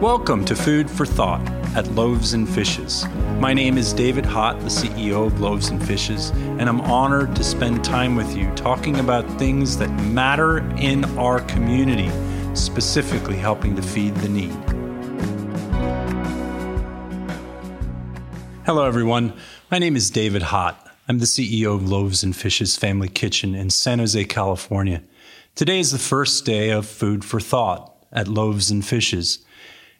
Welcome to Food for Thought at Loaves and Fishes. My name is David Hott, the CEO of Loaves and Fishes, and I'm honored to spend time with you talking about things that matter in our community, specifically helping to feed the need. Hello, everyone. My name is David Hott. I'm the CEO of Loaves and Fishes Family Kitchen in San Jose, California. Today is the first day of Food for Thought at Loaves and Fishes.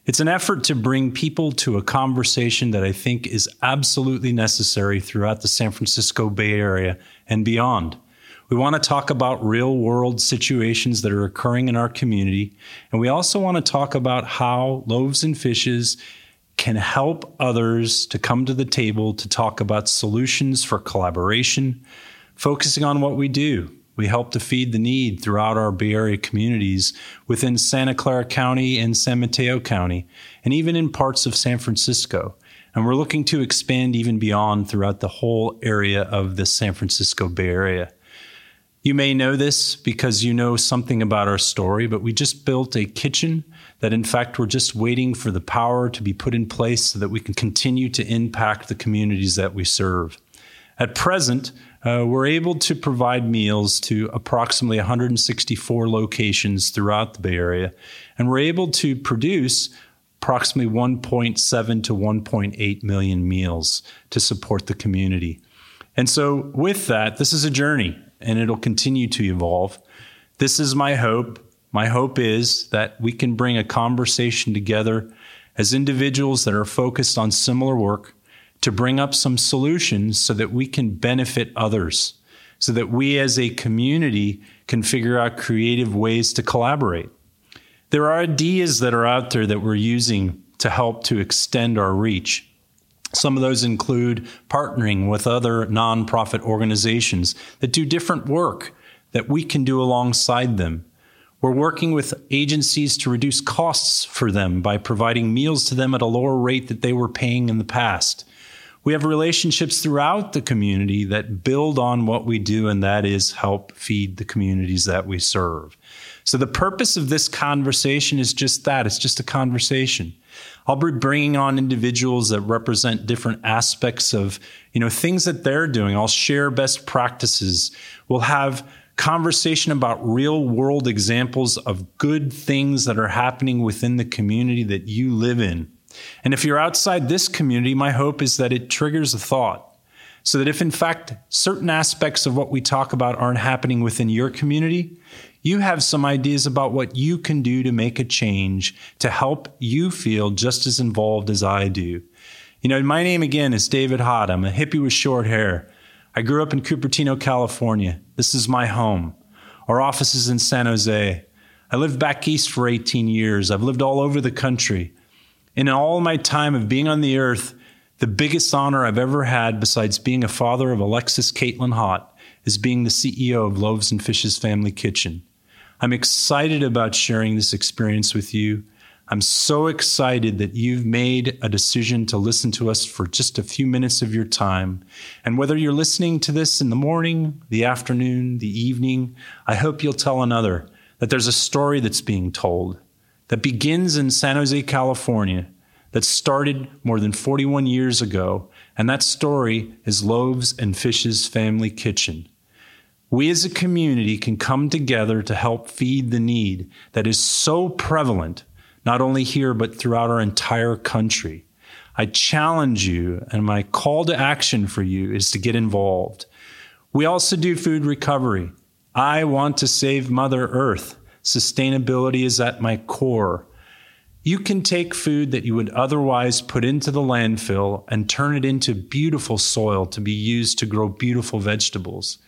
It's an effort to bring people to a conversation that I think is absolutely necessary throughout the San Francisco Bay Area and beyond. We want to talk about real world situations that are occurring in our community. And we also want to talk about how loaves and fishes can help others to come to the table to talk about solutions for collaboration, focusing on what we do, we help to feed the need throughout our Bay Area communities within Santa Clara County and San Mateo County, and even in parts of San Francisco. And we're looking to expand even beyond throughout the whole area of the San Francisco Bay Area. You may know this because you know something about our story, but we just built a kitchen that, in fact, we're just waiting for the power to be put in place so that we can continue to impact the communities that we serve. At present, uh, we're able to provide meals to approximately 164 locations throughout the Bay Area, and we're able to produce approximately 1.7 to 1.8 million meals to support the community. And so, with that, this is a journey and it'll continue to evolve. This is my hope. My hope is that we can bring a conversation together as individuals that are focused on similar work to bring up some solutions so that we can benefit others, so that we as a community can figure out creative ways to collaborate. There are ideas that are out there that we're using to help to extend our reach. Some of those include partnering with other nonprofit organizations that do different work that we can do alongside them. We're working with agencies to reduce costs for them by providing meals to them at a lower rate that they were paying in the past. We have relationships throughout the community that build on what we do, and that is help feed the communities that we serve. So, the purpose of this conversation is just that it's just a conversation. I'll be bringing on individuals that represent different aspects of, you know, things that they're doing. I'll share best practices. We'll have conversation about real world examples of good things that are happening within the community that you live in. And if you're outside this community, my hope is that it triggers a thought. So that if in fact certain aspects of what we talk about aren't happening within your community, you have some ideas about what you can do to make a change to help you feel just as involved as I do. You know, my name again is David Hott. I'm a hippie with short hair. I grew up in Cupertino, California. This is my home. Our office is in San Jose. I lived back east for 18 years. I've lived all over the country. In all my time of being on the earth, the biggest honor I've ever had, besides being a father of Alexis Caitlin Hott, is being the CEO of Loaves and Fishes Family Kitchen. I'm excited about sharing this experience with you. I'm so excited that you've made a decision to listen to us for just a few minutes of your time. And whether you're listening to this in the morning, the afternoon, the evening, I hope you'll tell another that there's a story that's being told that begins in San Jose, California, that started more than 41 years ago. And that story is Loaves and Fishes Family Kitchen. We as a community can come together to help feed the need that is so prevalent, not only here, but throughout our entire country. I challenge you, and my call to action for you is to get involved. We also do food recovery. I want to save Mother Earth. Sustainability is at my core. You can take food that you would otherwise put into the landfill and turn it into beautiful soil to be used to grow beautiful vegetables.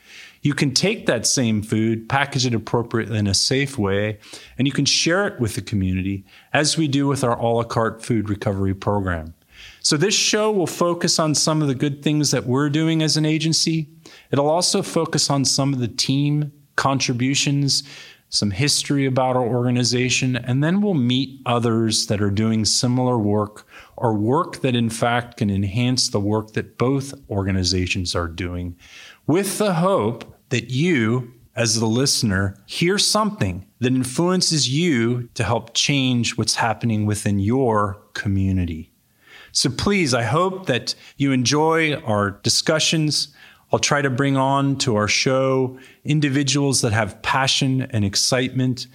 You can take that same food, package it appropriately in a safe way, and you can share it with the community as we do with our a la carte food recovery program. So, this show will focus on some of the good things that we're doing as an agency. It'll also focus on some of the team contributions some history about our organization, and then we'll meet others that are doing similar work or work that in fact can enhance the work that both organizations are doing with the hope that you, as the listener, hear something that influences you to help change what's happening within your community. So please, I hope that you enjoy our discussions. I'll try to bring on to our show individuals that have passion and excitement.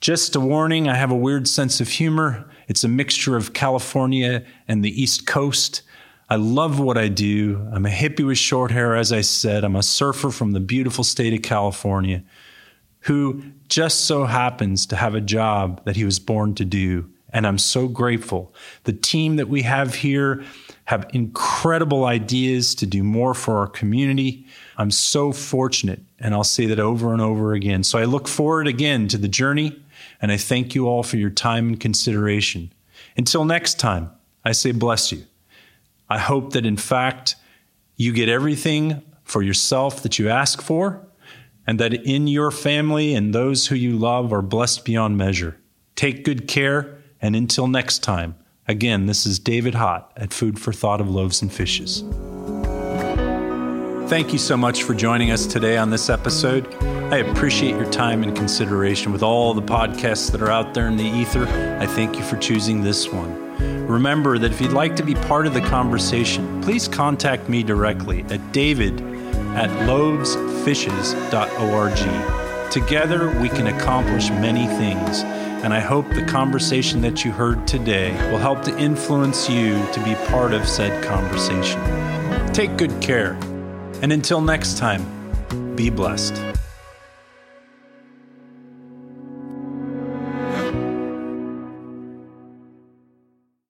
Just a warning, I have a weird sense of humor. It's a mixture of California and the East Coast. I love what I do. I'm a hippie with short hair, as I said. I'm a surfer from the beautiful state of California who just so happens to have a job that he was born to do. And I'm so grateful. The team that we have here have incredible ideas to do more for our community. I'm so fortunate, and I'll say that over and over again. So I look forward again to the journey, and I thank you all for your time and consideration. Until next time, I say bless you. I hope that in fact you get everything for yourself that you ask for, and that in your family and those who you love are blessed beyond measure. Take good care, and until next time, again, this is David Hott at Food for Thought of Loaves and Fishes. Thank you so much for joining us today on this episode. I appreciate your time and consideration with all the podcasts that are out there in the ether. I thank you for choosing this one. Remember that if you'd like to be part of the conversation, please contact me directly at david at loavesfishes.org. Together, we can accomplish many things, and I hope the conversation that you heard today will help to influence you to be part of said conversation. Take good care, and until next time, be blessed.